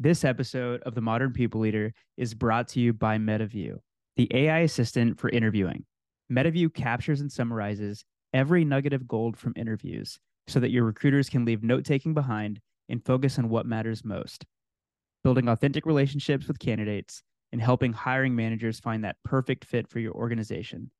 This episode of The Modern People Leader is brought to you by MetaView, the AI assistant for interviewing. MetaView captures and summarizes every nugget of gold from interviews so that your recruiters can leave note taking behind and focus on what matters most. Building authentic relationships with candidates and helping hiring managers find that perfect fit for your organization.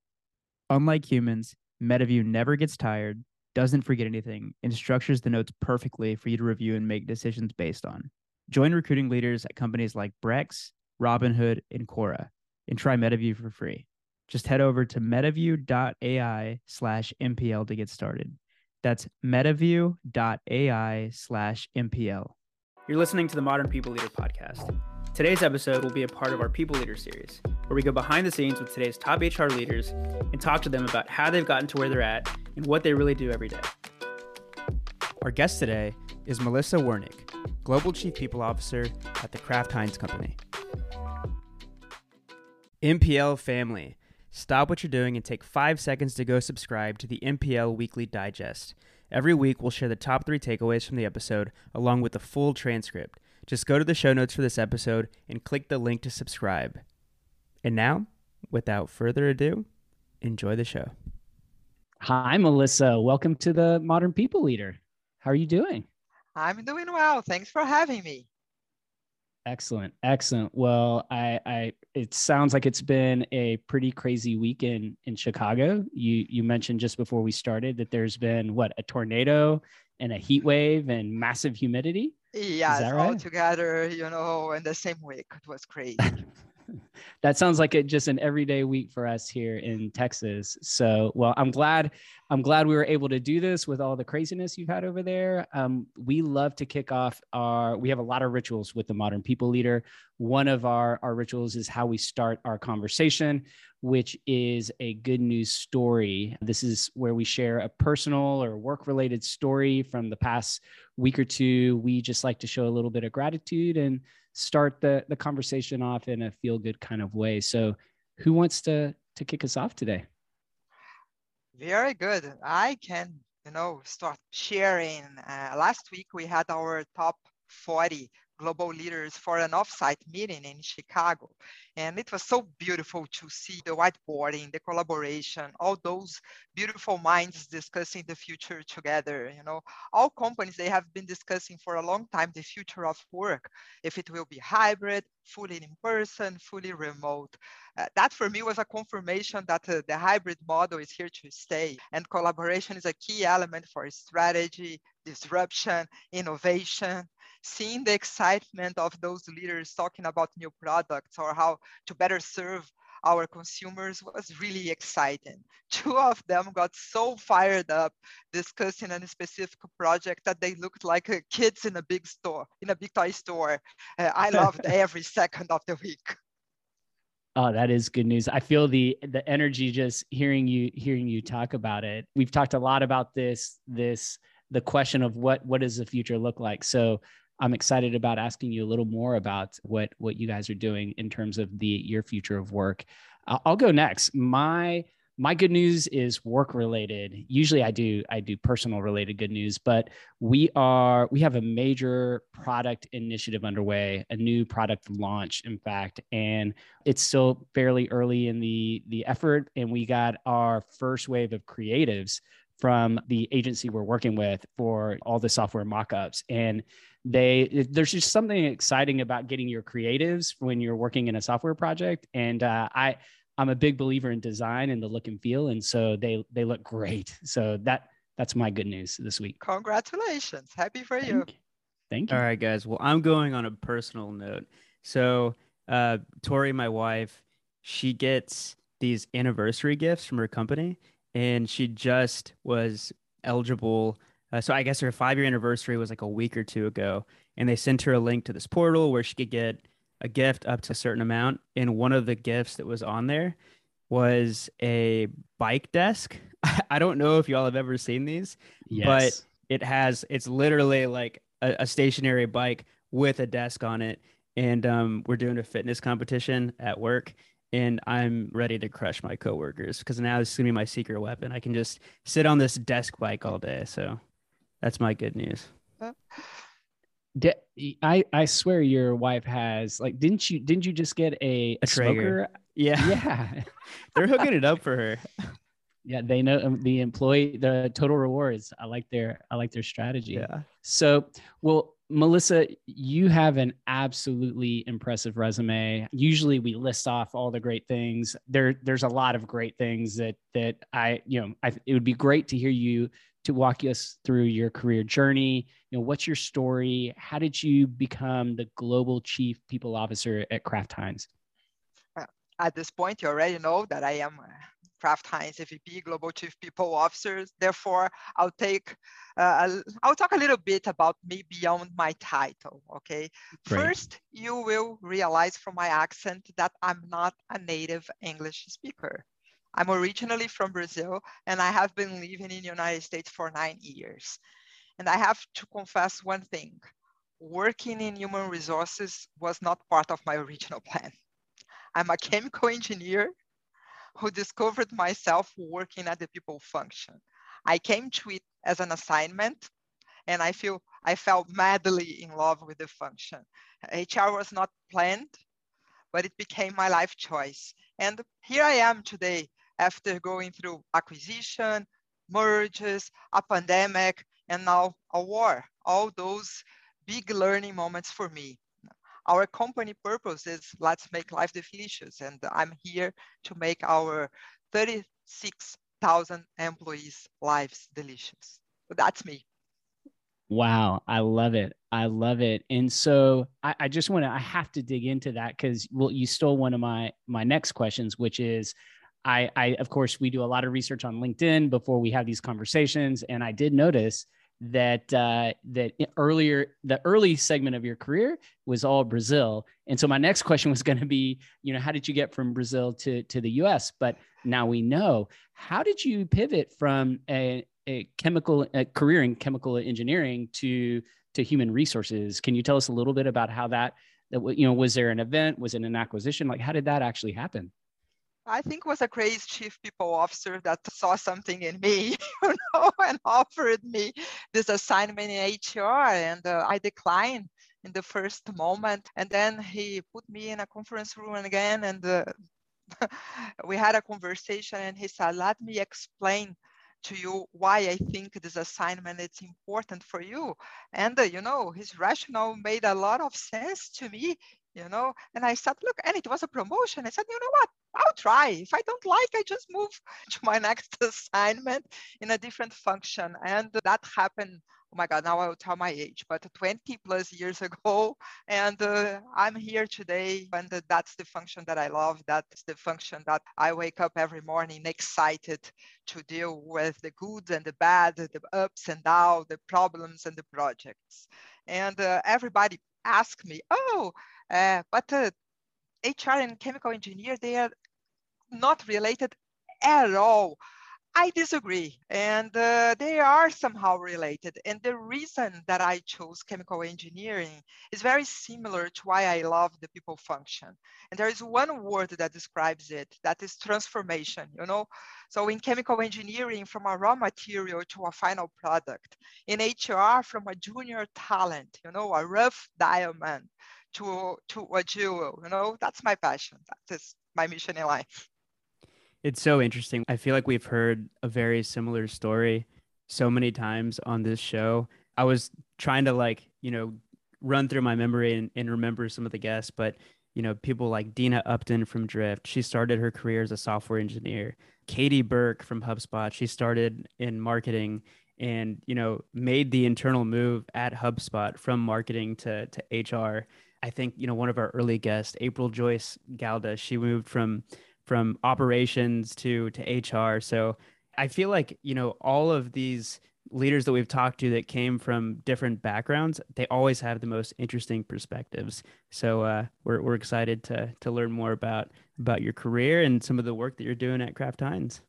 Unlike humans, MetaView never gets tired, doesn't forget anything, and structures the notes perfectly for you to review and make decisions based on. Join recruiting leaders at companies like Brex, Robinhood, and Quora, and try MetaView for free. Just head over to metaview.ai slash MPL to get started. That's metaview.ai slash MPL. You're listening to the Modern People Leader podcast. Today's episode will be a part of our People Leader series, where we go behind the scenes with today's top HR leaders and talk to them about how they've gotten to where they're at and what they really do every day. Our guest today is Melissa Werneck, Global Chief People Officer at the Kraft Heinz Company. MPL family, stop what you're doing and take five seconds to go subscribe to the MPL Weekly Digest. Every week, we'll share the top three takeaways from the episode along with the full transcript. Just go to the show notes for this episode and click the link to subscribe. And now, without further ado, enjoy the show. Hi, Melissa. Welcome to the Modern People Leader. How are you doing? I'm doing well. Thanks for having me. Excellent, excellent. Well, I, I, it sounds like it's been a pretty crazy weekend in Chicago. You, you mentioned just before we started that there's been what a tornado and a heat wave and massive humidity. Yes, right? all together, you know, in the same week. It was crazy. that sounds like it just an everyday week for us here in Texas. So, well, I'm glad I'm glad we were able to do this with all the craziness you've had over there. Um, we love to kick off our. We have a lot of rituals with the Modern People Leader. One of our our rituals is how we start our conversation, which is a good news story. This is where we share a personal or work related story from the past week or two. We just like to show a little bit of gratitude and start the the conversation off in a feel good kind of way. So, who wants to to kick us off today? Very good. I can, you know, start sharing. Uh, last week we had our top 40 global leaders for an offsite meeting in Chicago. And it was so beautiful to see the whiteboarding, the collaboration, all those beautiful minds discussing the future together. You know, all companies, they have been discussing for a long time the future of work, if it will be hybrid, fully in person, fully remote. Uh, that for me was a confirmation that uh, the hybrid model is here to stay and collaboration is a key element for strategy, disruption, innovation seeing the excitement of those leaders talking about new products or how to better serve our consumers was really exciting. Two of them got so fired up discussing a specific project that they looked like uh, kids in a big store, in a big toy store. Uh, I loved every second of the week. Oh, that is good news. I feel the the energy just hearing you hearing you talk about it. We've talked a lot about this this the question of what what does the future look like. So I'm excited about asking you a little more about what what you guys are doing in terms of the your future of work. I'll go next. My my good news is work related. Usually I do I do personal related good news, but we are we have a major product initiative underway, a new product launch in fact, and it's still fairly early in the the effort and we got our first wave of creatives from the agency we're working with for all the software mockups. And they there's just something exciting about getting your creatives when you're working in a software project. And uh, i i'm a big believer in design and the look and feel. And so they they look great. So that that's my good news this week. Congratulations. Happy for Thank you. you. Thank you. All right guys. Well i'm going on a personal note. So uh tori my wife she gets these anniversary gifts from her company and she just was eligible uh, so I guess her five year anniversary was like a week or two ago, and they sent her a link to this portal where she could get a gift up to a certain amount. And one of the gifts that was on there was a bike desk. I don't know if y'all have ever seen these, yes. but it has it's literally like a, a, stationary bike with a desk on it. And um, we're doing a fitness competition at work, and I'm ready to crush my coworkers because now this is gonna be my secret weapon. I can just sit on this desk bike all day. So that's my good news. I I swear your wife has like didn't you didn't you just get a, a, smoker? Yeah, Yeah. they're hooking it up for her. Yeah, they know um, the employee the total rewards. I like their I like their strategy. Yeah. So, well, Melissa, you have an absolutely impressive resume. Usually we list off all the great things. There there's a lot of great things that that I, you know, I, it would be great to hear you to walk us through your career journey. You know, what's your story? How did you become the global chief people officer at Kraft Heinz? At this point, you already know that I am Kraft Heinz EVP, Global Chief People Officer. Therefore, I'll take, uh, I'll talk a little bit about me beyond my title. Okay. Great. First, you will realize from my accent that I'm not a native English speaker. I'm originally from Brazil and I have been living in the United States for nine years. And I have to confess one thing working in human resources was not part of my original plan. I'm a chemical engineer who discovered myself working at the people function. I came to it as an assignment and I feel I fell madly in love with the function. HR was not planned, but it became my life choice. And here I am today after going through acquisition, mergers, a pandemic, and now a war. All those big learning moments for me. Our company purpose is let's make life delicious. And I'm here to make our 36,000 employees' lives delicious. So that's me. Wow, I love it. I love it. And so I, I just want to I have to dig into that because well, you stole one of my my next questions, which is I, I, of course, we do a lot of research on LinkedIn before we have these conversations, and I did notice that uh, that earlier the early segment of your career was all Brazil, and so my next question was going to be, you know, how did you get from Brazil to to the U.S.? But now we know how did you pivot from a, a chemical a career in chemical engineering to to human resources? Can you tell us a little bit about how that that you know was there an event? Was it an acquisition? Like how did that actually happen? I think was a crazy chief people officer that saw something in me, you know, and offered me this assignment in HR, and uh, I declined in the first moment. And then he put me in a conference room again, and uh, we had a conversation, and he said, "Let me explain." to you why I think this assignment is important for you. And uh, you know, his rationale made a lot of sense to me you know? And i said look and it was a promotion. I said you know what? I'll try. If i don't like i just move to my next assignment in a different function. And that happened oh my god now i will tell my age but 20 plus years ago. And uh, i'm here today and that's the function that i love. That's the function that i wake up every morning excited to deal with the good and the bad the ups and downs the problems and the projects. And uh, everybody ask me oh uh, but uh, HR and chemical engineer, they are not related at all. I disagree, and uh, they are somehow related. And the reason that I chose chemical engineering is very similar to why I love the people function. And there is one word that describes it, that is transformation, you know? So in chemical engineering, from a raw material to a final product. In HR, from a junior talent, you know, a rough diamond to to a jewel you know? That's my passion. That is my mission in life. It's so interesting. I feel like we've heard a very similar story so many times on this show. I was trying to like you know run through my memory and, and remember some of the guests but you know people like Dena Upton from drift. She started her career as a software engineer. Katie burke from hubspot. She started in marketing and you know made the internal move at hubspot from marketing to to hr I think you know one of our early guests, April Joyce Galda, she moved from from operations to to HR. So I feel like you know all of these leaders that we've talked to that came from different backgrounds, they always have the most interesting perspectives. So uh, we're we're excited to to learn more about about your career and some of the work that you're doing at Kraft Heinz.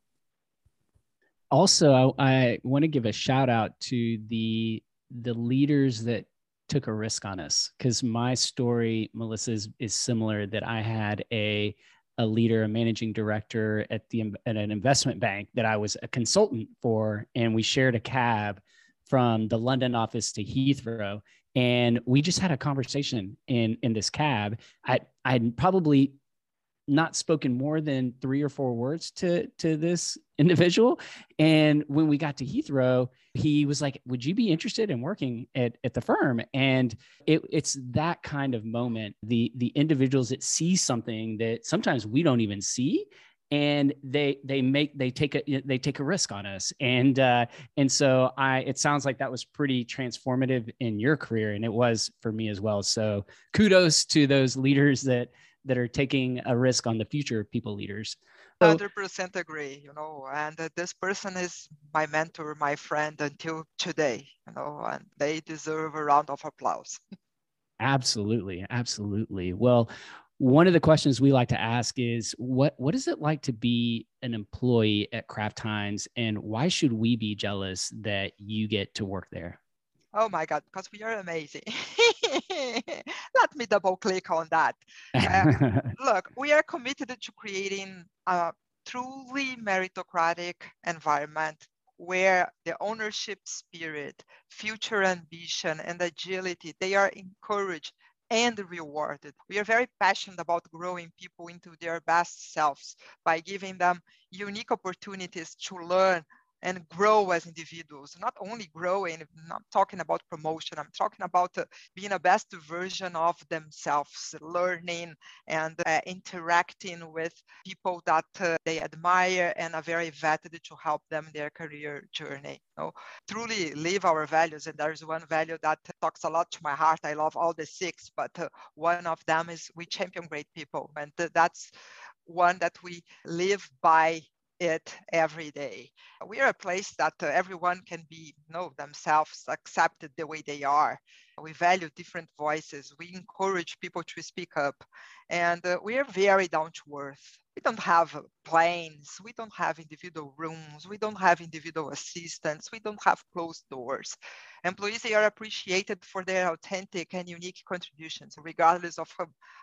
Also, I, I want to give a shout out to the the leaders that took a risk on us because my story, Melissa, is, is similar. That I had a a leader, a managing director at the at an investment bank that I was a consultant for, and we shared a cab from the London office to Heathrow. and we just had a conversation in in this cab. I I'd probably not spoken more than three or four words to to this individual. And when we got to heathrow he was like would you be interested in working at, at the firm? And it, it's that kind of moment the the individuals that see something that sometimes we don't even see and they they make they take a they take a risk on us. And uh and so i it sounds like that was pretty transformative in your career and it was for me as well. So kudos to those leaders that that are taking a risk on the future of people leaders. So, 100% agree, you know, and uh, this person is my mentor, my friend until today, you know, and they deserve a round of applause. absolutely, absolutely. Well, one of the questions we like to ask is what what is it like to be an employee at Kraft Heinz and why should we be jealous that you get to work there? Oh my God, because we are amazing. Let me double click on that. Uh, look, we are committed to creating a truly meritocratic environment where the ownership spirit, future ambition, and agility, they are encouraged and rewarded. We are very passionate about growing people into their best selves by giving them unique opportunities to learn and grow as individuals not only growing i'm talking about promotion i'm talking about uh, being a best version of themselves learning and uh, interacting with people that uh, they admire and are very vetted to help them their career journey. You know, truly live our values and there's one value that talks a lot to my heart. I love all the six but uh, one of them is we champion great people and that's one that we live by it every day. We are a place that uh, everyone can be you know themselves, accepted the way they are. We value different voices. We encourage people to speak up, and uh, we are very down to earth. We don't have planes. We don't have individual rooms. We don't have individual assistants. We don't have closed doors. Employees are appreciated for their authentic and unique contributions, regardless of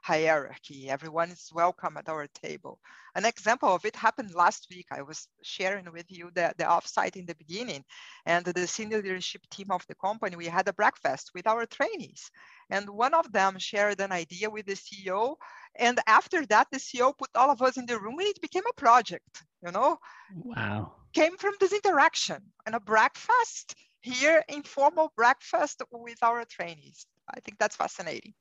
hierarchy. Everyone is welcome at our table. An example of it happened last week. I was sharing with you the, the offsite in the beginning, and the senior leadership team of the company, we had a breakfast with our trainees. And one of them shared an idea with the CEO. And after that, the CEO put all of us in the room and it became a project, you know? Wow. Came from this interaction and a breakfast here, informal breakfast with our trainees. I think that's fascinating.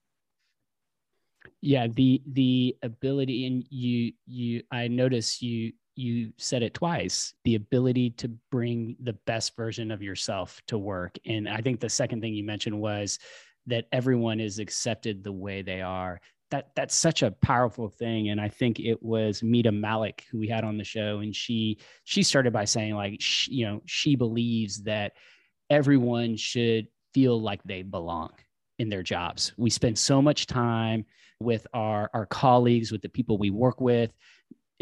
Yeah, the the ability and you you I notice you you said it twice the ability to bring the best version of yourself to work and i think the second thing you mentioned was that everyone is accepted the way they are. That that's such a powerful thing. And i think it was Mita Mallick who we had on the show and she she started by saying like she, you know she believes that everyone should feel like they belong in their jobs. We spend so much time with our our colleagues with the people we work with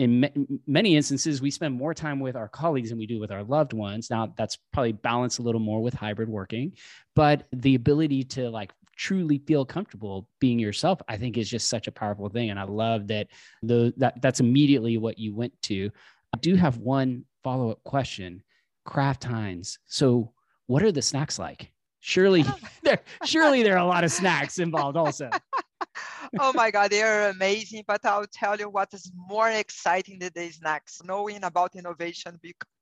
in many instances, we spend more time with our colleagues than we do with our loved ones. Now, that's probably balanced a little more with hybrid working, but the ability to like truly feel comfortable being yourself, I think is just such a powerful thing. And I love that the that that's immediately what you went to. I do have one follow up question. Kraft Heinz. So, what are the snacks like? Surely, there surely there are a lot of snacks involved also oh my God, they are amazing. But I'll tell you what is more exciting the days next, knowing about innovation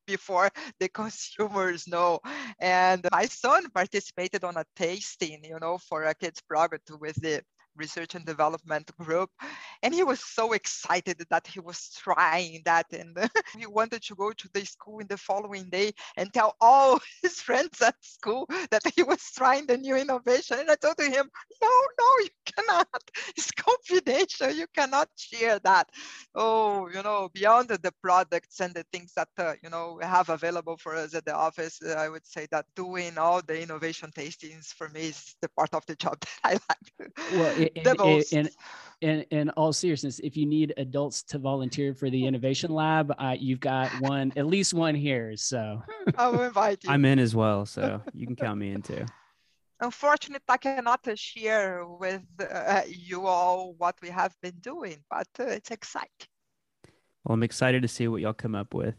before the consumers know. And my son participated on a tasting, you know, for a kids product with the research and development group. And he was so excited that he was trying that. And he wanted to go to the school in the following day and tell all his friends at school that he was trying the new innovation. And I told him, no, no, you cannot. It's confidential. You cannot share that. Oh, you know, beyond the products and the things that, uh, you know, we have available for us at the office, uh, I would say that doing all the innovation tastings for me is the part of the job that I like. Well, in, in, in, in, all seriousness, if you need adults to volunteer for the innovation lab, uh, you've got one, at least one here. So I will invite you. I'm in as well, so you can count me in too. Unfortunately, I cannot share with uh, you all what we have been doing, but uh, it's exciting. Well, I'm excited to see what y'all come up with.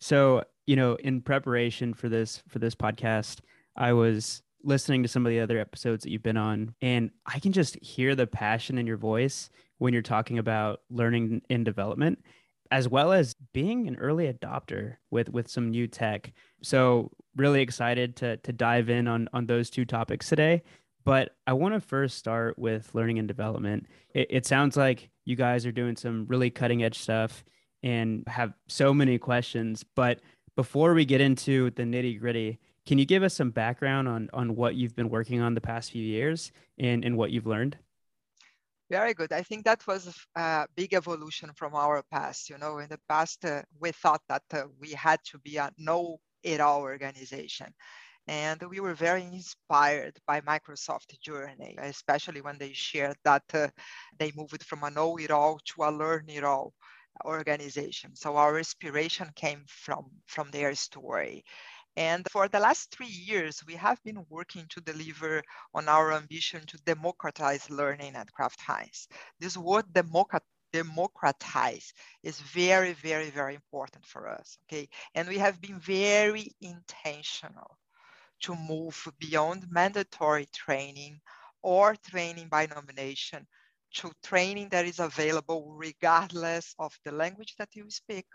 So, you know, in preparation for this for this podcast, I was listening to some of the other episodes that you've been on, and I can just hear the passion in your voice when you're talking about learning and development, as well as being an early adopter with with some new tech. So really excited to to dive in on on those two topics today. But I want to first start with learning and development. It, it sounds like you guys are doing some really cutting edge stuff and have so many questions. But before we get into the nitty gritty, can you give us some background on on what you've been working on the past few years and and what you've learned? Very good. I think that was a big evolution from our past. You know, in the past, uh, we thought that uh, we had to be a know-it-all organization. And we were very inspired by Microsoft journey, especially when they shared that uh, they moved from a know-it-all to a learn-it-all organization. So our inspiration came from, from their story. And for the last three years, we have been working to deliver on our ambition to democratize learning at Kraft Heinz. This word democratize is very, very, very important for us, okay? And we have been very intentional to move beyond mandatory training or training by nomination to training that is available regardless of the language that you speak,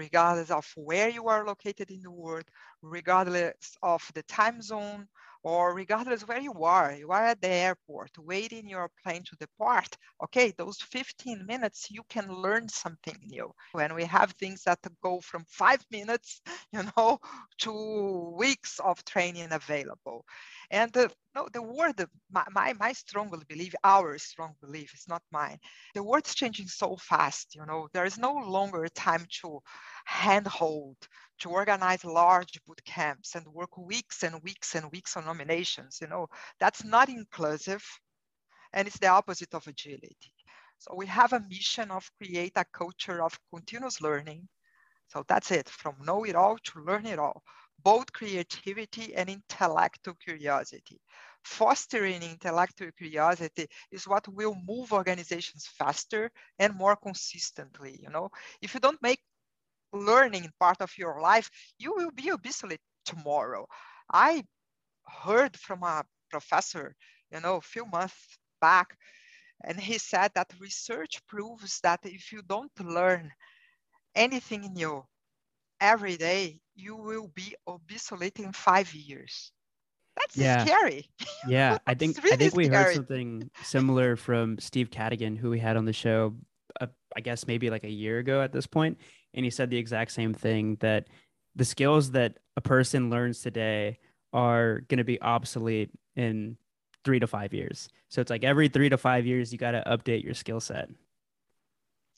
regardless of where you are located in the world, regardless of the time zone, or regardless where you are, you are at the airport waiting your plane to depart. Okay, those 15 minutes, you can learn something new. When we have things that go from five minutes, you know, to weeks of training available. And the, no, the word, my, my, my strong belief, our strong belief, is not mine. The world's changing so fast, you know, there is no longer time to handhold, to organize large boot camps and work weeks and weeks and weeks on nominations. You know, that's not inclusive and it's the opposite of agility. So we have a mission of create a culture of continuous learning. So that's it, from know it all to learn it all, both creativity and intellectual curiosity. Fostering intellectual curiosity is what will move organizations faster and more consistently. You know, if you don't make learning part of your life, you will be obsolete tomorrow. I heard from a professor, you know, a few months back, and he said that research proves that if you don't learn anything new every day, you will be obsolete in five years. That's yeah. scary. Yeah, I think really I think we scary. heard something similar from Steve Cadigan, who we had on the show. Uh, I guess maybe like a year ago at this point, and he said the exact same thing that the skills that a person learns today are going to be obsolete in three to five years. So it's like every three to five years, you got to update your skill set.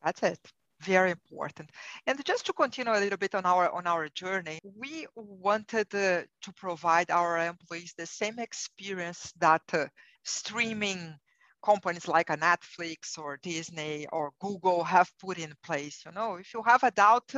That's it. Very important. And just to continue a little bit on our on our journey, we wanted uh, to provide our employees the same experience that uh, streaming companies like a Netflix or Disney or Google have put in place. You know, if you have a doubt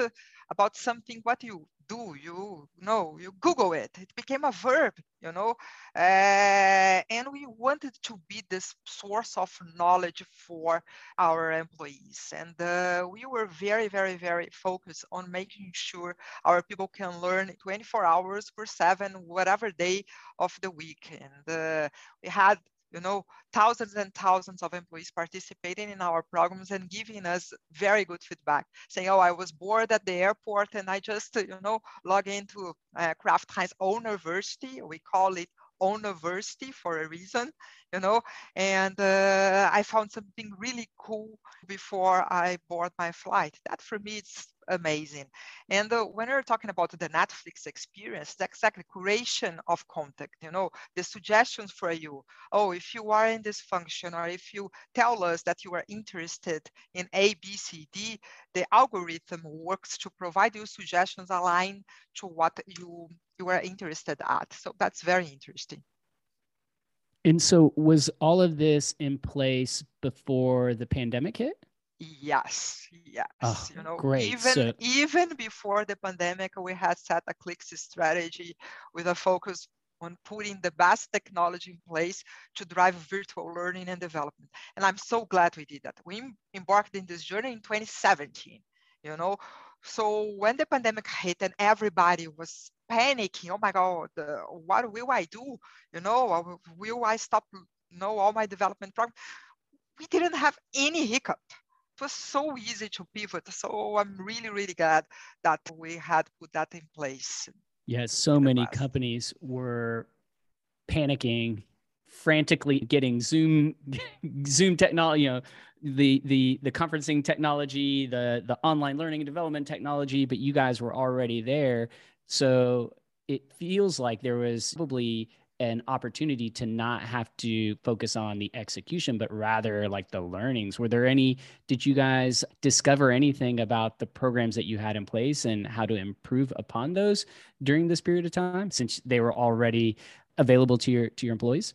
about something, what you do, you know, you Google it. It became a verb, you know, uh, and we wanted to be this source of knowledge for our employees. And uh, we were very, very, very focused on making sure our people can learn 24 hours per seven, whatever day of the week. And uh, we had you know, thousands and thousands of employees participating in our programs and giving us very good feedback, saying, oh, I was bored at the airport and I just, you know, log into uh, Kraft Heinz University. We call it university for a reason, you know, and uh, I found something really cool before I board my flight. That for me, it's amazing. And uh, when we're talking about the Netflix experience, that's exactly curation of content, you know, the suggestions for you. Oh, if you are in this function or if you tell us that you are interested in A, B, C, D, the algorithm works to provide you suggestions aligned to what you, you are interested at. So that's very interesting. And so was all of this in place before the pandemic hit? Yes, yes. Oh, you know, great. even so, even before the pandemic, we had set a clicks strategy with a focus on putting the best technology in place to drive virtual learning and development. And I'm so glad we did that. We embarked in this journey in 2017, you know. So when the pandemic hit and everybody was panicking. Oh my God, what will I do? You know, uh, will I stop? You know, all my development program. We didn't have any hiccup. It was so easy to pivot. So I'm really, really glad that we had put that in place. Yes, so many companies were panicking, frantically getting Zoom, Zoom technology, you know, the the the conferencing technology, the the online learning and development technology, but you guys were already there. So it feels like there was probably an opportunity to not have to focus on the execution but rather like the learnings. Were there any did you guys discover anything about the programs that you had in place and how to improve upon those during this period of time since they were already available to your to your employees?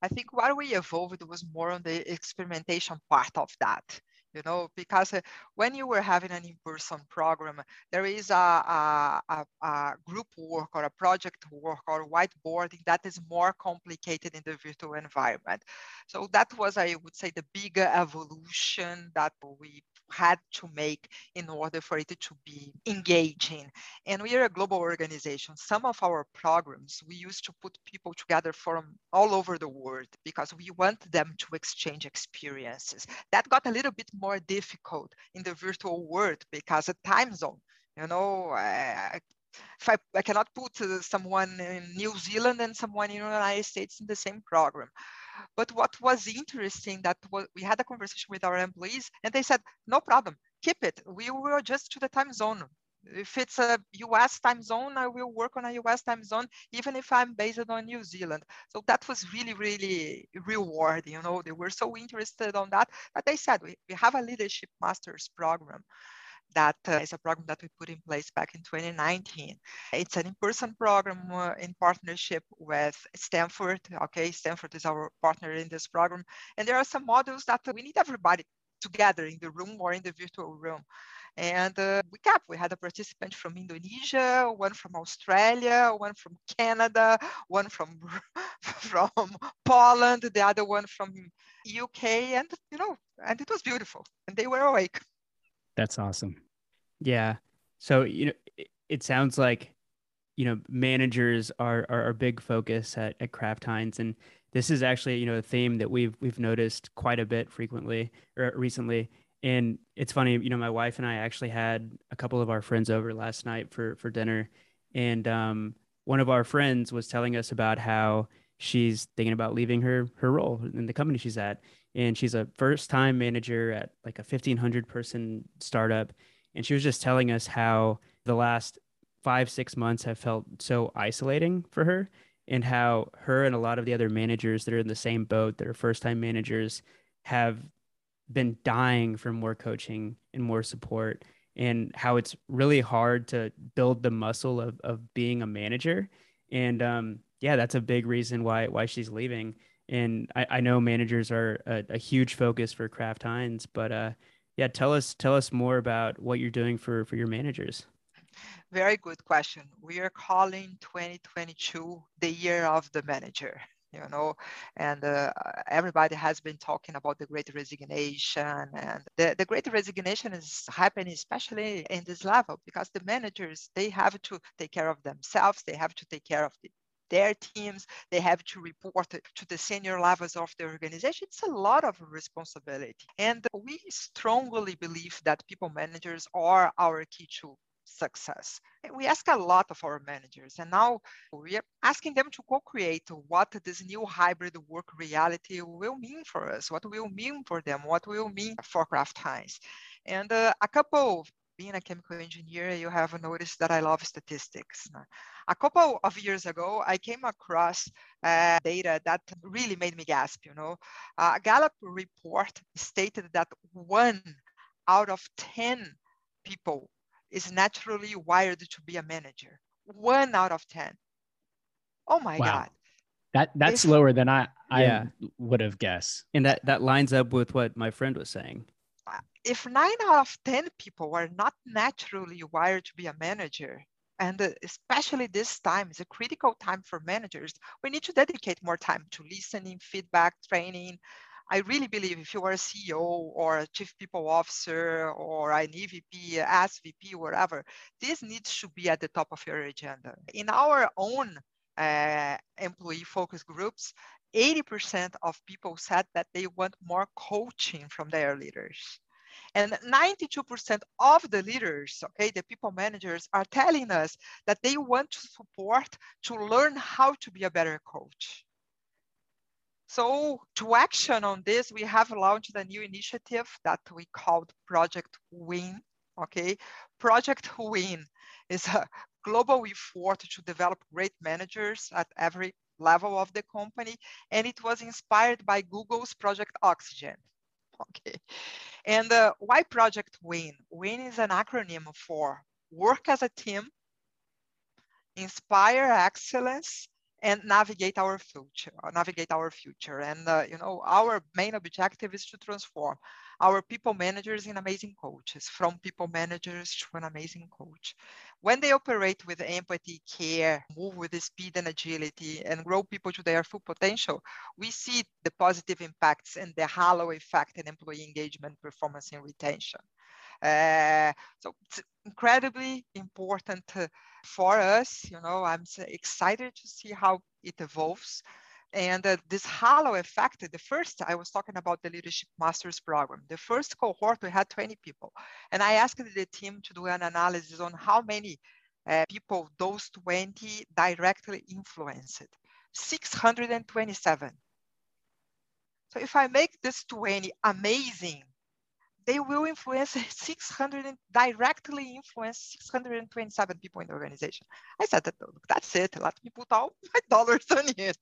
I think what we evolved was more on the experimentation part of that you know, because uh, when you were having an in-person program, there is a, a, a, a, group work or a project work or whiteboarding that is more complicated in the virtual environment. So that was, I would say, the bigger evolution that we had to make in order for it to be engaging. And we are a global organization. Some of our programs, we used to put people together from all over the world because we want them to exchange experiences. That got a little bit more difficult in the virtual world because of time zone. You know, if I, I cannot put uh, someone in New Zealand and someone in the United States in the same program. But what was interesting that we had a conversation with our employees and they said, no problem, keep it. We will adjust to the time zone. If it's a US time zone, I will work on a US time zone, even if I'm based on New Zealand. So that was really, really rewarding. You know, they were so interested on that that they said, we, we have a leadership master's program that uh, is a program that we put in place back in 2019. It's an in-person program uh, in partnership with Stanford. Okay, Stanford is our partner in this program. And there are some modules that we need everybody together in the room or in the virtual room. And uh, we kept, we had a participant from Indonesia, one from Australia, one from Canada, one from, from Poland, the other one from UK. And, you know, and it was beautiful. And they were awake. That's awesome. Yeah. So, you know, it, it sounds like, you know, managers are, are a big focus at, at Kraft Heinz. And this is actually, you know, a theme that we've, we've noticed quite a bit frequently or recently. And it's funny, you know, my wife and I actually had a couple of our friends over last night for, for dinner. And um, one of our friends was telling us about how she's thinking about leaving her, her role in the company she's at and she's a first time manager at like a 1500 person startup. And she was just telling us how the last five six months have felt so isolating for her and how her and a lot of the other managers that are in the same boat that are first time managers have been dying for more coaching and more support and how it's really hard to build the muscle of, of being a manager. And um, yeah that's a big reason why why she's leaving and I, I know managers are a, a, huge focus for Kraft Heinz, but uh, yeah, tell us tell us more about what you're doing for for your managers. Very good question. We are calling 2022 the year of the manager. You know, and uh, everybody has been talking about the Great Resignation, and the, the Great Resignation is happening especially in this level because the managers they have to take care of themselves, they have to take care of the their teams, they have to report to the senior levels of the organization. It's a lot of responsibility. And we strongly believe that people managers are our key to success. We ask a lot of our managers, and now we are asking them to co-create what this new hybrid work reality will mean for us, what will mean for them, what will mean for Kraft Heinz. And uh, a couple being a chemical engineer, you have noticed that I love statistics. A couple of years ago, I came across uh, data that really made me gasp. You know, a Gallup report stated that one out of 10 people is naturally wired to be a manager. One out of 10. Oh my wow. God. That that's if, lower than I I yeah. would have guessed. And that that lines up with what my friend was saying if nine out of 10 people are not naturally wired to be a manager, and especially this time is a critical time for managers, we need to dedicate more time to listening, feedback, training. I really believe if you are a CEO or a chief people officer or an EVP, SVP, whatever, this needs to be at the top of your agenda. In our own uh, employee focus groups, 80% of people said that they want more coaching from their leaders. And 92% of the leaders, okay, the people managers are telling us that they want to support to learn how to be a better coach. So to action on this, we have launched a new initiative that we called Project Win. Okay, Project Win is a global effort to develop great managers at every level of the company, and it was inspired by Google's Project Oxygen. Okay, and uh, why Project Win? Win is an acronym for work as a team, inspire excellence, and navigate our future uh, navigate our future. And uh, you know our main objective is to transform our people managers in amazing coaches from people managers to an amazing coach. When they operate with empathy care move with speed and agility and grow people to their full potential we see the positive impacts and the halo effect in employee engagement performance and retention so it's incredibly important uh, for us. You know, I'm excited to see how it evolves. And uh, this halo effect, the first, I was talking about the Leadership Masters program. The first cohort, we had 20 people. And I asked the team to do an analysis on how many uh, people those 20 directly influenced. 627. So if I make this 20 amazing they will influence 600 directly influence 627 people in the organization. I said that look, that's it. Let me put all my dollars on it.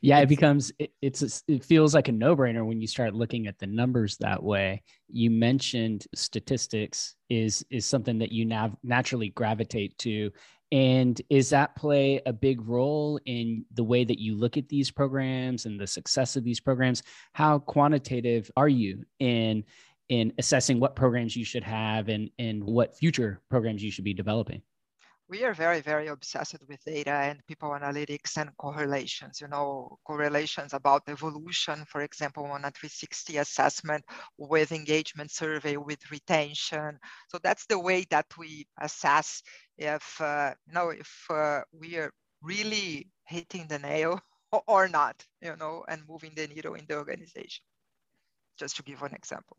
Yeah, it becomes it, it's it feels like a no-brainer when you start looking at the numbers that way. You mentioned statistics is is something that you nav- naturally gravitate to and is that play a big role in the way that you look at these programs and the success of these programs? How quantitative are you in in assessing what programs you should have and, and what future programs you should be developing? We are very, very obsessed with data and people analytics and correlations, you know, correlations about evolution, for example, on a 360 assessment with engagement survey, with retention. So that's the way that we assess if, uh, you know, if uh, we are really hitting the nail or not, you know, and moving the needle in the organization. Just to give one example.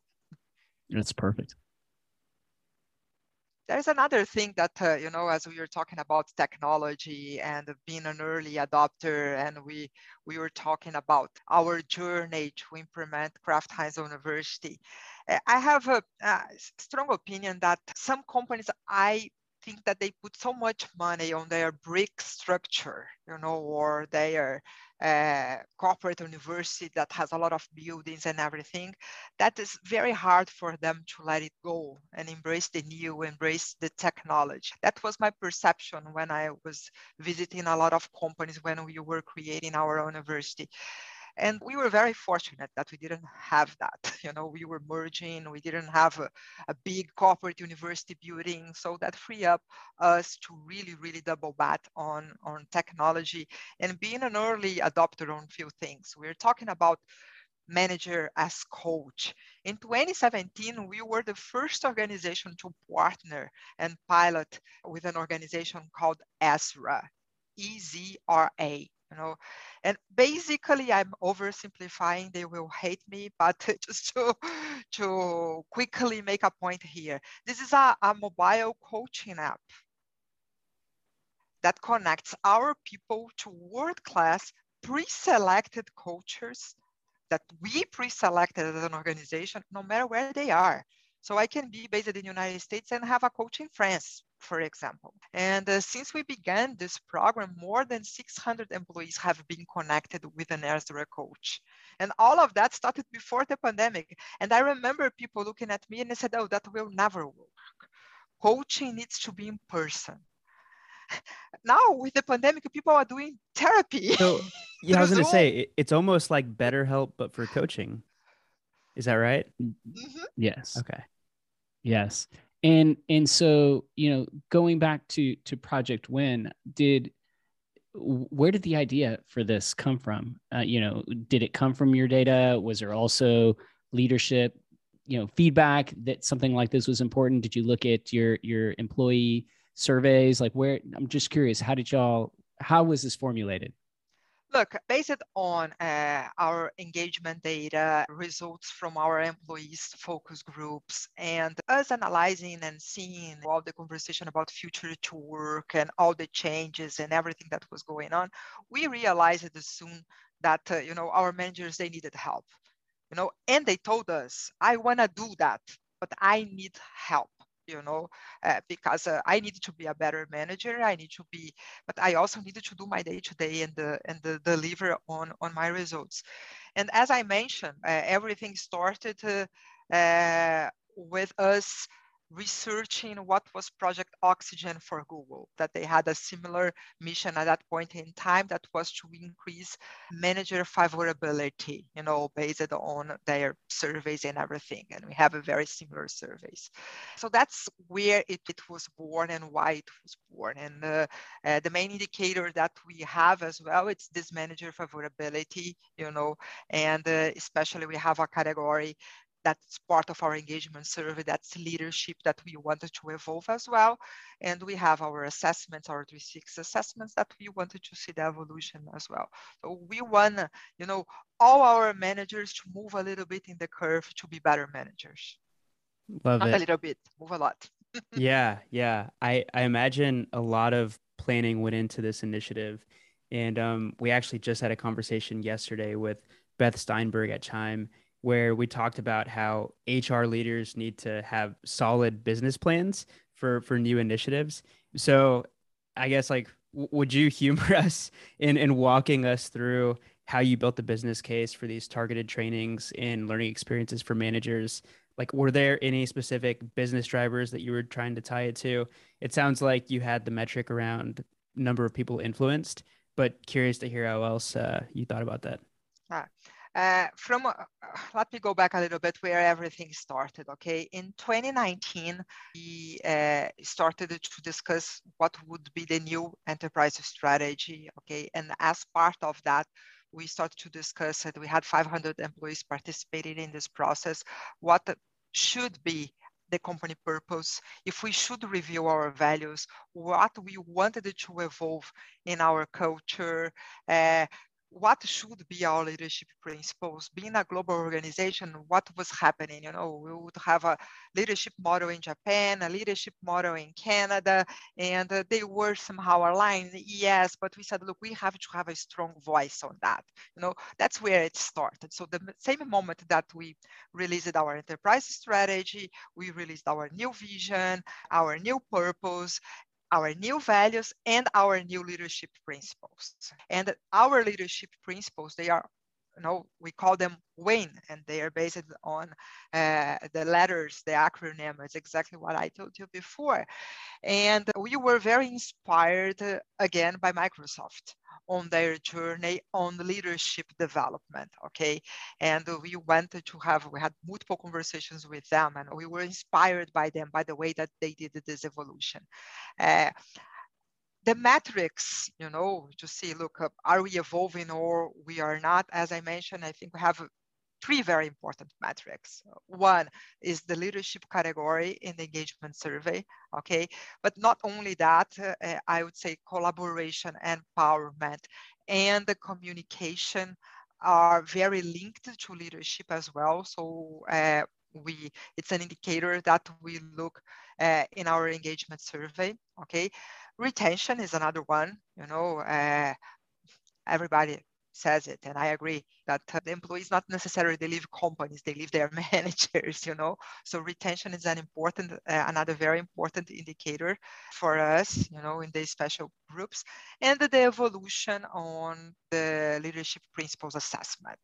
That's perfect there's another thing that uh, you know as we were talking about technology and being an early adopter and we we were talking about our journey to implement kraft heinz university eh, i have a, a strong opinion that some companies i think that they put so much money on their brick structure you know or their uh, corporate university that has a lot of buildings and everything, that is very hard for them to let it go and embrace the new, embrace the technology. That was my perception when I was visiting a lot of companies when we were creating our university. And we were very fortunate that we didn't have that. You know, we were merging, we didn't have a, a big corporate university building. So that free up us to really, really double bat on, on technology and being an early adopter on few things. We're talking about manager as coach. In 2017, we were the first organization to partner and pilot with an organization called Ezra, E-Z-R-A you know? And basically i'm oversimplifying they will hate me but just to to quickly make a point here. This is a, a mobile coaching app that connects our people to world-class pre-selected coaches that we pre-selected as an organization no matter where they are. So i can be based in the united states and have a coach in france for example. And uh, since we began this program, more than 600 employees have been connected with an Ezra coach. And all of that started before the pandemic. And I remember people looking at me and they said, oh, that will never work. Coaching needs to be in person. Now with the pandemic, people are doing therapy. So yeah, I was going to say it's almost like BetterHelp, but for coaching. Is that right? Mm-hmm. Yes. Okay. Yes and and so you know going back to to project win did where did the idea for this come from? Uh, you know, did it come from your data? Was there also leadership, you know, feedback that something like this was important? Did you look at your your employee surveys? Like, where? I'm just curious. How did y'all? How was this formulated? Look, based on uh, our engagement data, results from our employees focus groups, and us analyzing and seeing all the conversation about future to work and all the changes and everything that was going on, we realized as soon that uh, you know our managers they needed help, you know, and they told us, "I want to do that, but I need help." You know, uh, because uh, I needed to be a better manager. I need to be, but I also needed to do my day to day and the and the deliver on on my results. And as I mentioned, uh, everything started with us researching what was Project Oxygen for Google, that they had a similar mission at that point in time that was to increase manager favorability, you know, based on their surveys and everything. And we have a very similar surveys. So that's where it, it was born and why it was born. And uh, uh, the main indicator that we have as well, it's this manager favorability, you know, and uh, especially we have a category that's part of our engagement survey. That's leadership that we wanted to evolve as well. And we have our assessments, our 360 assessments that we wanted to see the evolution as well. So we want, you know, all our managers to move a little bit in the curve to be better managers. Love Not it. a little bit, move a lot. yeah, yeah. I, I imagine a lot of planning went into this initiative. And um, we actually just had a conversation yesterday with Beth Steinberg at Chime where we talked about how HR leaders need to have solid business plans for for new initiatives. So, I guess like would you humor us in in walking us through how you built the business case for these targeted trainings and learning experiences for managers? Like were there any specific business drivers that you were trying to tie it to? It sounds like you had the metric around number of people influenced, but curious to hear how else uh, you thought about that. Uh, from, uh, let me go back a little bit where everything started, okay? In 2019, we uh, started to discuss what would be the new enterprise strategy, okay? And as part of that, we started to discuss it. We had 500 employees participating in this process. What should be the company purpose, if we should review our values, what we wanted to evolve in our culture, uh, what should be our leadership principles? Being a global organization what was happening? You know we would have a leadership model in japan a leadership model in canada and uh, they were somehow aligned yes but we said look we have to have a strong voice on that. You know that's where it started. So the same moment that we released our enterprise strategy we released our new vision our new purpose our new values and our new leadership principles. And our leadership principles, they are, you know, we call them WIN, and they are based on uh, the letters, the acronym. It's exactly what I told you before. And we were very inspired uh, again by Microsoft on their journey on leadership development okay? And we wanted to have we had multiple conversations with them and we were inspired by them by the way that they did this evolution. Uh, the metrics you know to see look are we evolving or we are not? As i mentioned i think we have three very important metrics. One is the leadership category in the engagement survey, okay? But not only that, uh, I would say collaboration, empowerment, and the communication are very linked to leadership as well. So uh, we, it's an indicator that we look uh, in our engagement survey, okay? Retention is another one, you know, uh, everybody says it and i agree that the employees not necessarily they leave companies they leave their managers you know? So retention is an important uh, another very important indicator for us you know in these special groups and the evolution on the leadership principles assessment.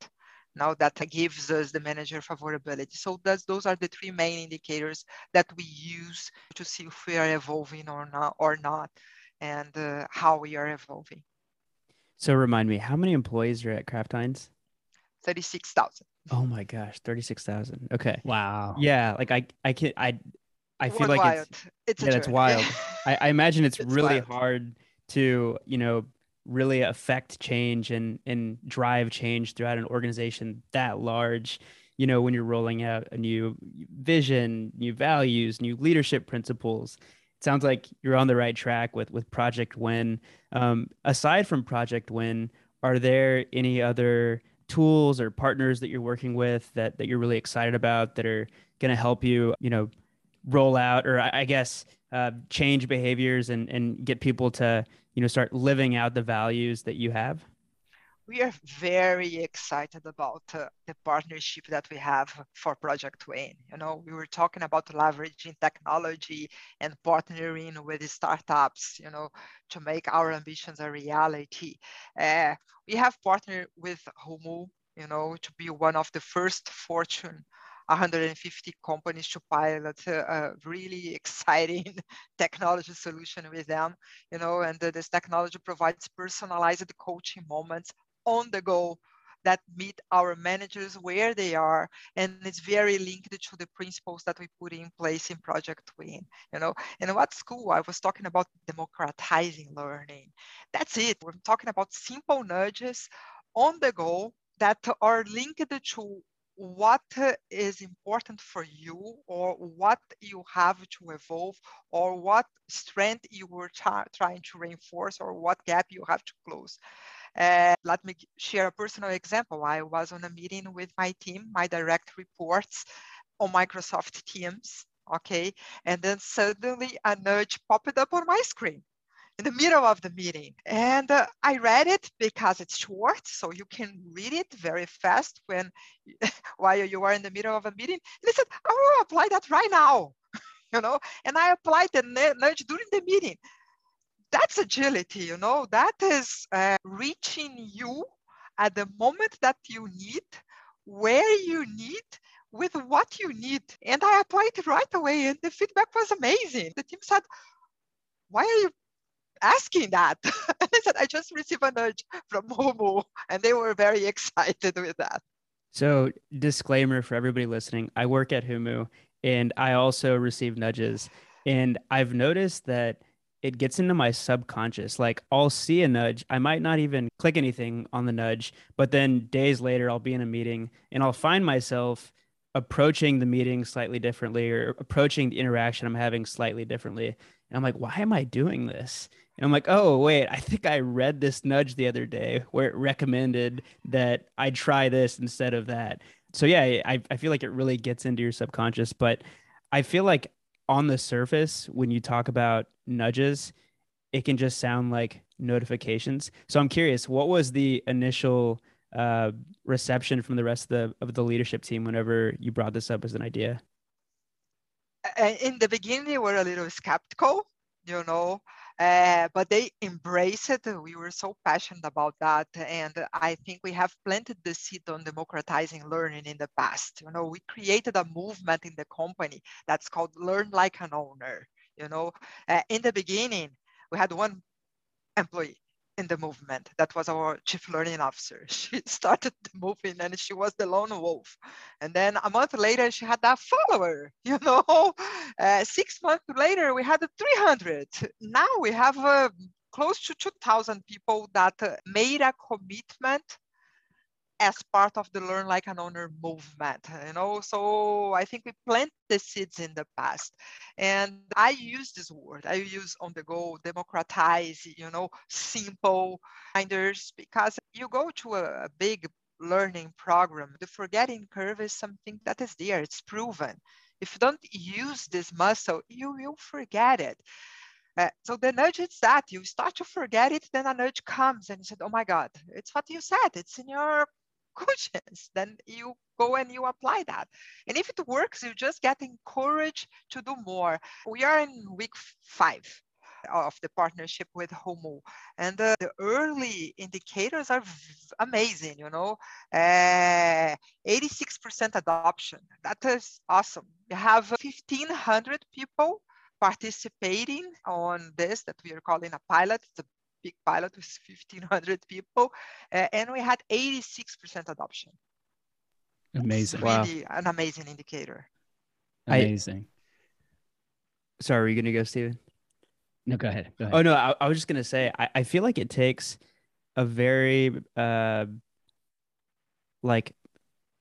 Now that gives us the manager favorability. So that's those are the three main indicators that we use to see if we are evolving or not or not and uh, how we are evolving so remind me, how many employees are at Kraft Heinz? 36,000. Oh my gosh, 36,000. Okay. Wow. Yeah, like I I can I I feel like it's it's yeah, that's wild. I, I imagine it's, it's really wild. hard to, you know, really affect change and and drive change throughout an organization that large you know when you're rolling out a new vision new values new leadership principles it sounds like you're on the right track with with project win. Um, aside from project win are there any other tools or partners that you're working with that that you're really excited about that are going to help you you know roll out or i, I guess uh, change behaviors and and get people to you know start living out the values that you have we are very excited about uh, the partnership that we have for Project Win. You know, we were talking about leveraging technology and partnering with startups, you know, to make our ambitions a reality. Uh, we have partnered with Humu, you know, to be one of the first Fortune 150 companies to pilot a, really exciting technology solution with them, you know, and this technology provides personalized coaching moments on the go that meet our managers where they are and it's very linked to the principles that we put in place in project win you know. And what school i was talking about democratizing learning. That's it. We're talking about simple nudges on the go that are linked to what is important for you or what you have to evolve or what strength you were trying to reinforce or what gap you have to close uh, let me share a personal example. I was on a meeting with my team, my direct reports on Microsoft Teams, okay? And then suddenly a nudge popped up on my screen in the middle of the meeting. And uh, I read it because it's short, so you can read it very fast when while you are in the middle of a meeting. And I said, I will apply that right now, you know. And I applied the nudge during the meeting that's agility, you know, that is uh, reaching you at the moment that you need, where you need, with what you need. And I applied it right away, and the feedback was amazing. The team said, Why are you asking that? and I said, I just received a nudge from Humu, and they were very excited with that. So, disclaimer for everybody listening I work at Humu, and I also receive nudges. And I've noticed that it gets into my subconscious. Like I'll see a nudge. I might not even click anything on the nudge, but then days later I'll be in a meeting and I'll find myself approaching the meeting slightly differently or approaching the interaction I'm having slightly differently. And I'm like, why am I doing this? And I'm like, oh, wait, I think I read this nudge the other day where it recommended that I try this instead of that. So, yeah, I, I feel like it really gets into your subconscious. But I feel like on the surface, when you talk about nudges, it can just sound like notifications. So I'm curious, what was the initial uh, reception from the rest of the of the leadership team whenever you brought this up as an idea? In the beginning, they were a little skeptical, you know, uh, but they embrace it. We were so passionate about that. And I think we have planted the seed on democratizing learning in the past. You know, we created a movement in the company that's called Learn Like an Owner. You know, uh, in the beginning, we had one employee in the movement. That was our chief learning officer. She started the movement and she was the lone wolf. And then a month later, she had that follower, you know. Uh, six months later, we had 300. Now we have uh, close to 2,000 people that uh, made a commitment as part of the learn like an owner movement you know? So i think we plant the seeds in the past. And i use this word i use on the go democratize you know simple finders because you go to a, a big learning program the forgetting curve is something that is there it's proven. If you don't use this muscle you will forget it. Uh, so the nudge is that you start to forget it, then a nudge comes and you said, "Oh my God, it's what you said. It's in your cushions, then you go and you apply that. And if it works, you just get encouraged to do more. We are in week five of the partnership with Humu. And uh, the early indicators are amazing, you know, uh, 86% adoption. That is awesome. We have 1,500 people participating on this that we are calling a pilot. It's a big pilot with 1500 people uh, and we had 86% adoption. Amazing. really wow. an amazing indicator. Amazing. I, sorry are you gonna go stephen? No go ahead, go ahead. oh no I, I, was just gonna say I, I feel like it takes a very uh like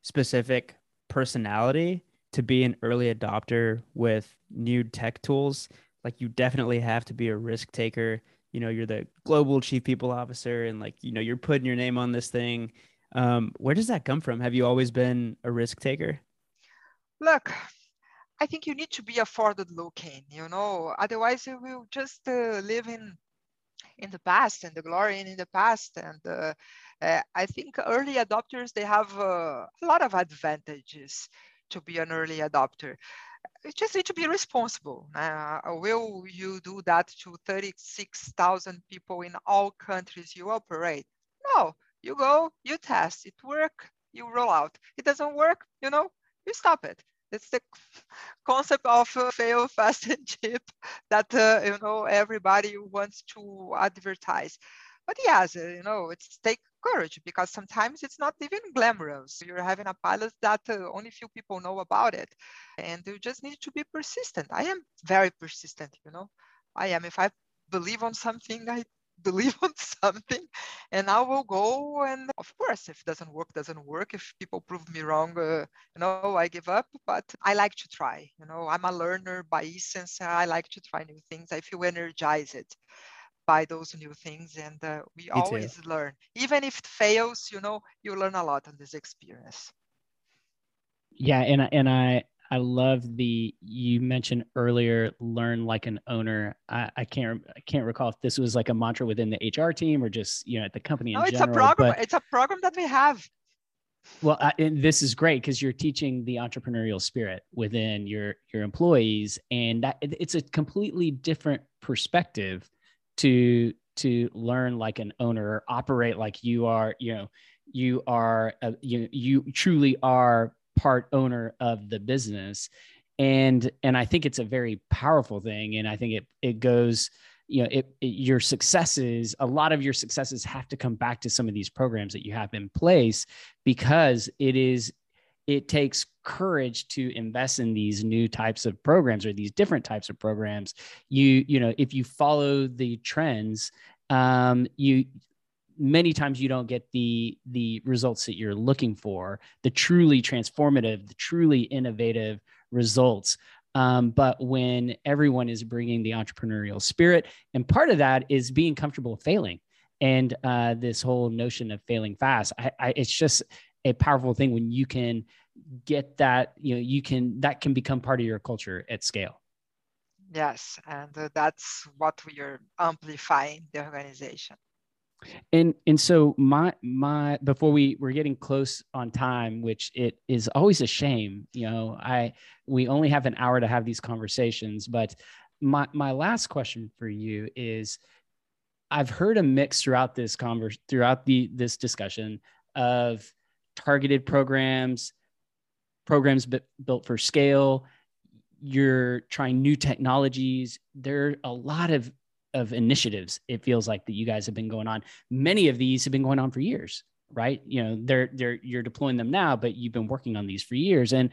specific personality to be an early adopter with new tech tools. Like you definitely have to be a risk taker you know you're the global chief people officer and like you know you're putting your name on this thing. Um, where does that come from? Have you always been a risk taker? Look i think you need to be a forward looking you know. Otherwise you will just uh, live in in the past and the glory in the past. And uh, uh, i think early adopters they have uh, a lot of advantages to be an early adopter you just need to be responsible. Uh, will you do that to 36,000 people in all countries you operate? No, you go, you test, it work, you roll out. It doesn't work, you know, you stop it. It's the concept of uh, fail fast and cheap that uh, you know everybody wants to advertise. But yes, you know, it's take courage because sometimes it's not even glamorous. You're having a pilot that uh, only few people know about it, and you just need to be persistent. I am very persistent, you know. I am. If I believe on something, I believe on something and i will go and of course if it doesn't work doesn't work if people prove me wrong uh, you know i give up but i like to try you know i'm a learner by essence i like to try new things i feel energized by those new things and uh, we Me always too. learn. Even if it fails you know you learn a lot on this experience. Yeah and and i i love the you mentioned earlier learn like an owner. I, I can't i can't recall if this was like a mantra within the hr team or just you know at the company no, it's general, a program but, it's a program that we have. Well this is great because you're teaching the entrepreneurial spirit within your your employees and that it's a completely different perspective to to learn like an owner operate like you are you know you are a, you you truly are part owner of the business. And and i think it's a very powerful thing. And i think it it goes you know it, it, your successes a lot of your successes have to come back to some of these programs that you have in place because it is it takes courage to invest in these new types of programs or these different types of programs. You you know if you follow the trends um, you many times you don't get the the results that you're looking for the truly transformative the truly innovative results. Um, but when everyone is bringing the entrepreneurial spirit and part of that is being comfortable failing and uh, this whole notion of failing fast. I, I, it's just a powerful thing when you can get that you know you can that can become part of your culture at scale. Yes and uh, that's what we are amplifying the organization. And and so my my before we we're getting close on time which it is always a shame you know i we only have an hour to have these conversations but my my last question for you is i've heard a mix throughout this converse throughout the this discussion of targeted programs, programs built for scale. You're trying new technologies. There are a lot of of initiatives. It feels like that you guys have been going on. Many of these have been going on for years, right? You know, they're they're you're deploying them now, but you've been working on these for years. And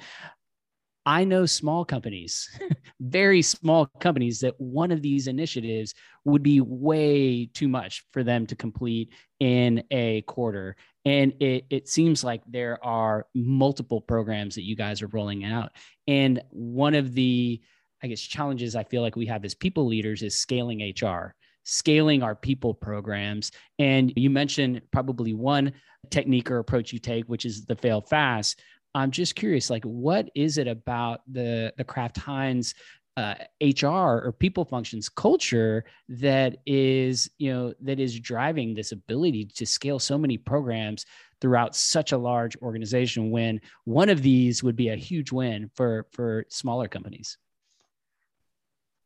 I know small companies, very small companies, that one of these initiatives would be way too much for them to complete in a quarter. And it, it seems like there are multiple programs that you guys are rolling out. And one of the, I guess, challenges I feel like we have as people leaders is scaling HR, scaling our people programs. And you mentioned probably one technique or approach you take, which is the fail fast. I'm just curious, like, what is it about the the Kraft Heinz uh, HR or people functions culture that is, you know, that is driving this ability to scale so many programs throughout such a large organization? When one of these would be a huge win for for smaller companies.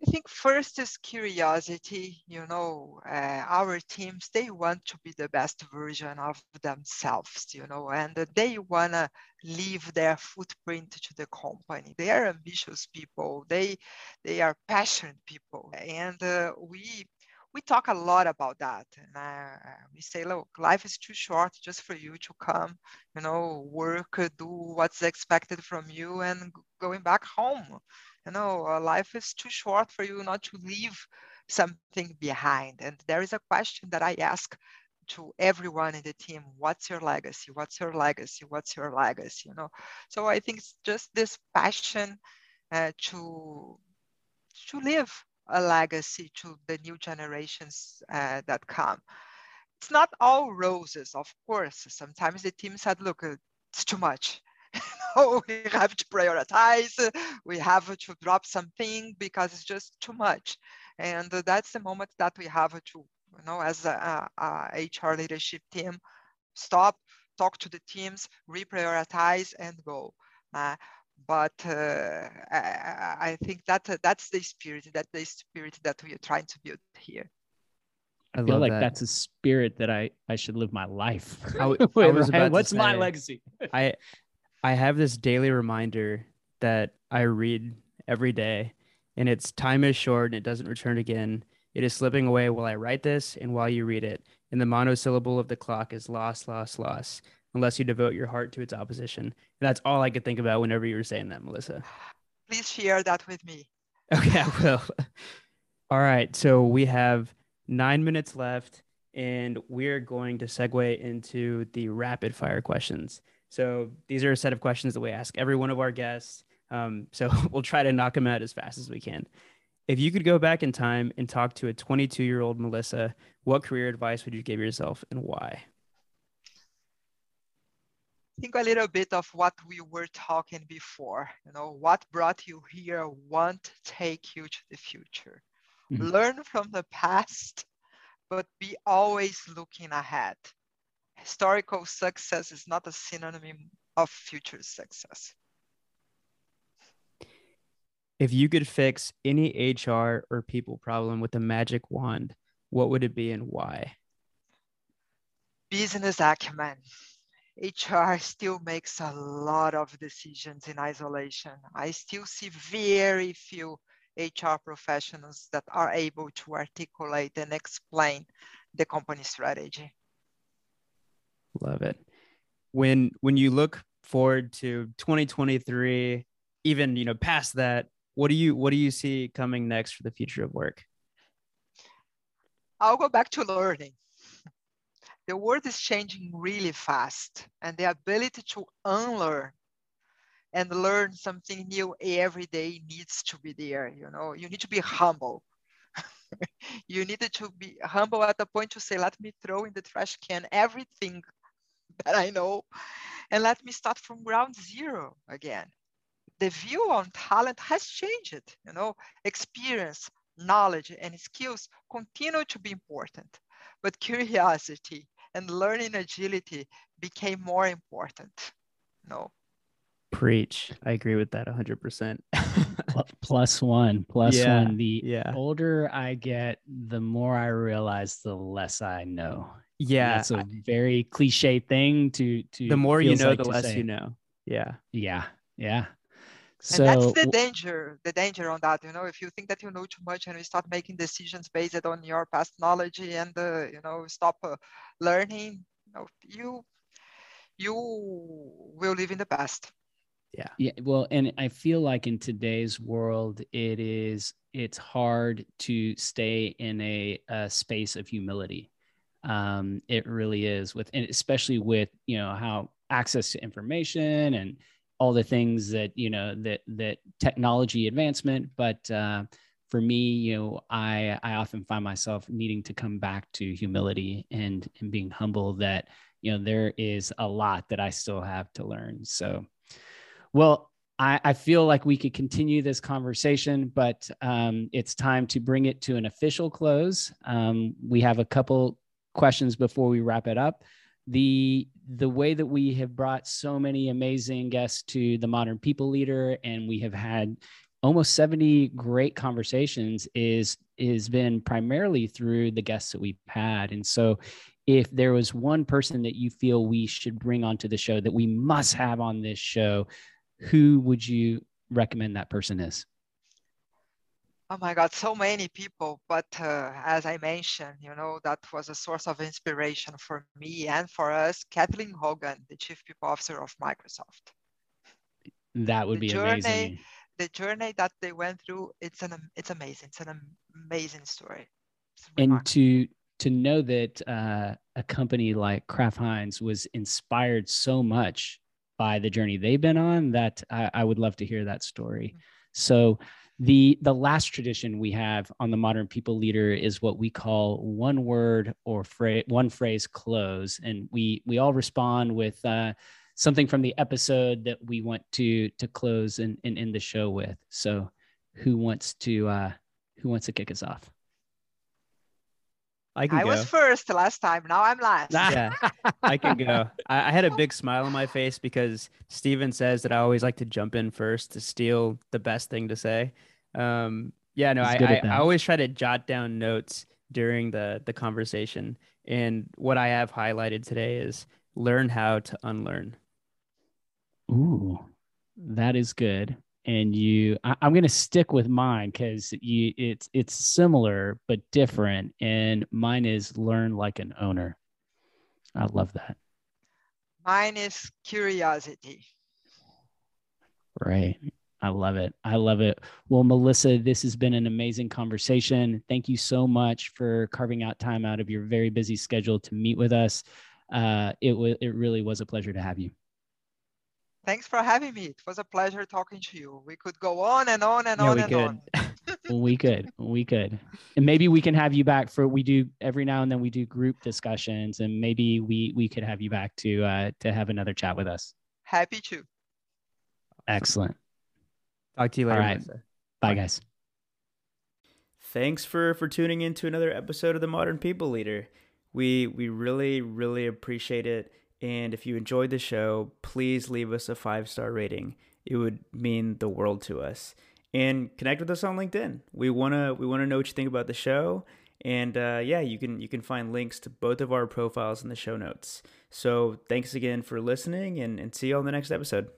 I think first is curiosity. You know, uh, our teams, they want to be the best version of themselves, you know, and they want to leave their footprint to the company. They are ambitious people. They, they are passionate people. And uh, we, we talk a lot about that. And uh, we say, look, life is too short just for you to come, you know, work, do what's expected from you and going back home you know uh, life is too short for you not to leave something behind. And there is a question that i ask to everyone in the team what's your legacy? What's your legacy? What's your legacy? You know? So i think it's just this passion uh, to to leave a legacy to the new generations uh, that come. It's not all roses of course. Sometimes the team said look it's too much we have to prioritize we have to drop something because it's just too much and that's the moment that we have to you know, as a, a, a HR leadership team, stop, talk to the teams, reprioritize, and go. Uh, but uh, I, I, think that uh, that's the spirit. That's the spirit that we are trying to build here. I, I feel like that. that's a spirit that I I should live my life. I, I was about What's say, my legacy? I I have this daily reminder that I read every day, and it's time is short and it doesn't return again. It is slipping away while I write this and while you read it, and the monosyllable of the clock is lost, lost, lost, unless you devote your heart to its opposition. And that's all I could think about whenever you were saying that, Melissa. Please share that with me. Okay, I will. all right, so we have nine minutes left, and we're going to segue into the rapid fire questions. So these are a set of questions that we ask every one of our guests. Um, so we'll try to knock them out as fast as we can. If you could go back in time and talk to a 22 year old Melissa, what career advice would you give yourself and why? Think a little bit of what we were talking before. You know, what brought you here won't take you to the future. Mm-hmm. Learn from the past, but be always looking ahead. Historical success is not a synonym of future success. If you could fix any HR or people problem with a magic wand, what would it be and why? Business acumen. HR still makes a lot of decisions in isolation. I still see very few HR professionals that are able to articulate and explain the company strategy. Love it. When when you look forward to 2023, even you know past that, what do you what do you see coming next for the future of work? I'll go back to learning. The world is changing really fast, and the ability to unlearn and learn something new every day needs to be there. You know, you need to be humble. you needed to be humble at the point to say, let me throw in the trash can everything that I know and let me start from ground zero again the view on talent has changed. You know, experience, knowledge, and skills continue to be important, but curiosity and learning agility became more important. No. Preach. I agree with that 100%. plus one, plus yeah, one. The yeah. older I get, the more I realize the less I know. Yeah. That's a very cliche thing to to the more you know, like the less say. you know. Yeah. Yeah. Yeah. So and that's the danger, the danger on that. You know, if you think that you know too much and you start making decisions based on your past knowledge and uh, you know stop uh, learning, you, know, you you will live in the past. Yeah. Yeah. Well, and I feel like in today's world, it is it's hard to stay in a, a space of humility. Um, it really is with, and especially with you know how access to information and all the things that you know that that technology advancement but uh, for me you know i i often find myself needing to come back to humility and and being humble that you know there is a lot that i still have to learn so well I, I feel like we could continue this conversation, but um, it's time to bring it to an official close. Um, we have a couple questions before we wrap it up. The the way that we have brought so many amazing guests to the modern people leader and we have had almost 70 great conversations is is been primarily through the guests that we've had. And so if there was one person that you feel we should bring onto the show that we must have on this show who would you recommend that person is Oh my God, so many people. But uh, as I mentioned, you know, that was a source of inspiration for me and for us, Kathleen Hogan, the Chief People Officer of Microsoft. That would the be journey, amazing. The journey that they went through, it's an it's amazing. It's an amazing story. And to to know that uh, a company like Kraft Heinz was inspired so much by the journey they've been on that I, I would love to hear that story. So the the last tradition we have on the modern people leader is what we call one word or phrase one phrase close and we we all respond with uh, something from the episode that we want to to close and, and end the show with so who wants to uh who wants to kick us off I can I go. was first last time. Now I'm last. yeah, I can go. I, I had a big smile on my face because Stephen says that I always like to jump in first to steal the best thing to say. Um, yeah, no, I, I. I always try to jot down notes during the the conversation. And what I have highlighted today is learn how to unlearn. Ooh, that is good. And you, I, I'm going to stick with mine because you, it's it's similar but different. And mine is learn like an owner. I love that. Mine is curiosity. Right. I love it. I love it. Well, Melissa, this has been an amazing conversation. Thank you so much for carving out time out of your very busy schedule to meet with us. Uh, it was it really was a pleasure to have you. Thanks for having me. It was a pleasure talking to you. We could go on and on and Yeah, on we and could. on. we could we could and maybe we can have you back for we do every now and then we do group discussions and maybe we we could have you back to uh to have another chat with us Happy to. excellent Talk to you later. right. Melissa. bye guys Thanks for for tuning in to another episode of the Modern People Leader. We we really really appreciate it. And if you enjoyed the show, please leave us a five star rating. It would mean the world to us. And connect with us on LinkedIn. We wanna we wanna know what you think about the show. And uh, yeah, you can you can find links to both of our profiles in the show notes. So thanks again for listening, and, and see you on the next episode.